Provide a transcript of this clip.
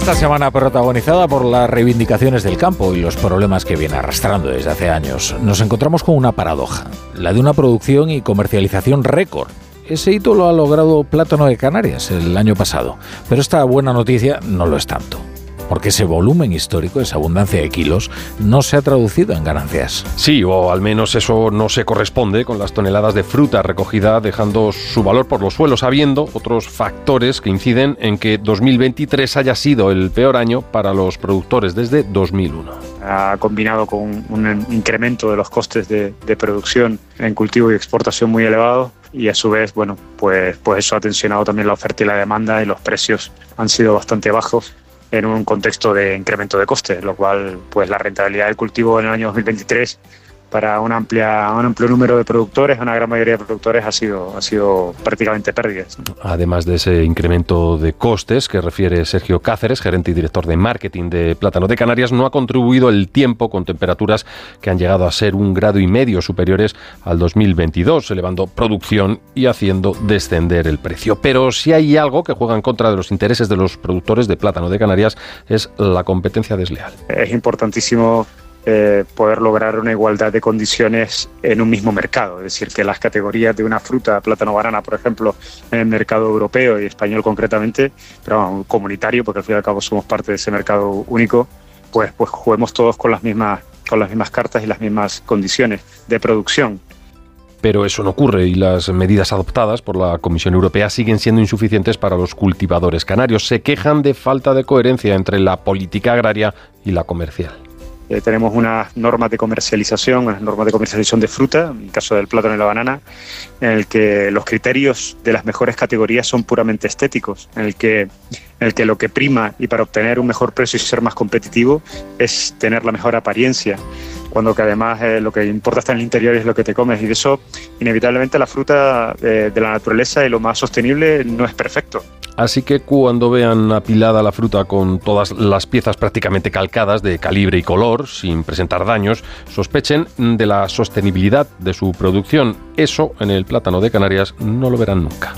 Esta semana protagonizada por las reivindicaciones del campo y los problemas que viene arrastrando desde hace años, nos encontramos con una paradoja, la de una producción y comercialización récord. Ese hito lo ha logrado Plátano de Canarias el año pasado, pero esta buena noticia no lo es tanto porque ese volumen histórico, esa abundancia de kilos, no se ha traducido en ganancias. Sí, o al menos eso no se corresponde con las toneladas de fruta recogida, dejando su valor por los suelos, habiendo otros factores que inciden en que 2023 haya sido el peor año para los productores desde 2001. Ha combinado con un incremento de los costes de, de producción en cultivo y exportación muy elevado y a su vez, bueno, pues, pues eso ha tensionado también la oferta y la demanda y los precios han sido bastante bajos en un contexto de incremento de costes, lo cual pues la rentabilidad del cultivo en el año 2023 para un, amplia, un amplio número de productores, una gran mayoría de productores, ha sido, ha sido prácticamente pérdidas. Además de ese incremento de costes que refiere Sergio Cáceres, gerente y director de marketing de Plátano de Canarias, no ha contribuido el tiempo con temperaturas que han llegado a ser un grado y medio superiores al 2022, elevando producción y haciendo descender el precio. Pero si hay algo que juega en contra de los intereses de los productores de Plátano de Canarias es la competencia desleal. Es importantísimo eh, poder lograr una igualdad de condiciones en un mismo mercado. Es decir, que las categorías de una fruta, plátano, banana, por ejemplo, en el mercado europeo y español concretamente, pero comunitario, porque al fin y al cabo somos parte de ese mercado único, pues, pues juguemos todos con las mismas con las mismas cartas y las mismas condiciones de producción. Pero eso no ocurre y las medidas adoptadas por la Comisión Europea siguen siendo insuficientes para los cultivadores canarios. Se quejan de falta de coherencia entre la política agraria y la comercial. Eh, tenemos unas normas de comercialización, unas normas de comercialización de fruta, en el caso del plátano y la banana, en el que los criterios de las mejores categorías son puramente estéticos, en el que, en el que lo que prima y para obtener un mejor precio y ser más competitivo es tener la mejor apariencia, cuando que además eh, lo que importa está en el interior es lo que te comes y de eso inevitablemente la fruta eh, de la naturaleza y lo más sostenible no es perfecto. Así que cuando vean apilada la fruta con todas las piezas prácticamente calcadas de calibre y color, sin presentar daños, sospechen de la sostenibilidad de su producción. Eso en el plátano de Canarias no lo verán nunca.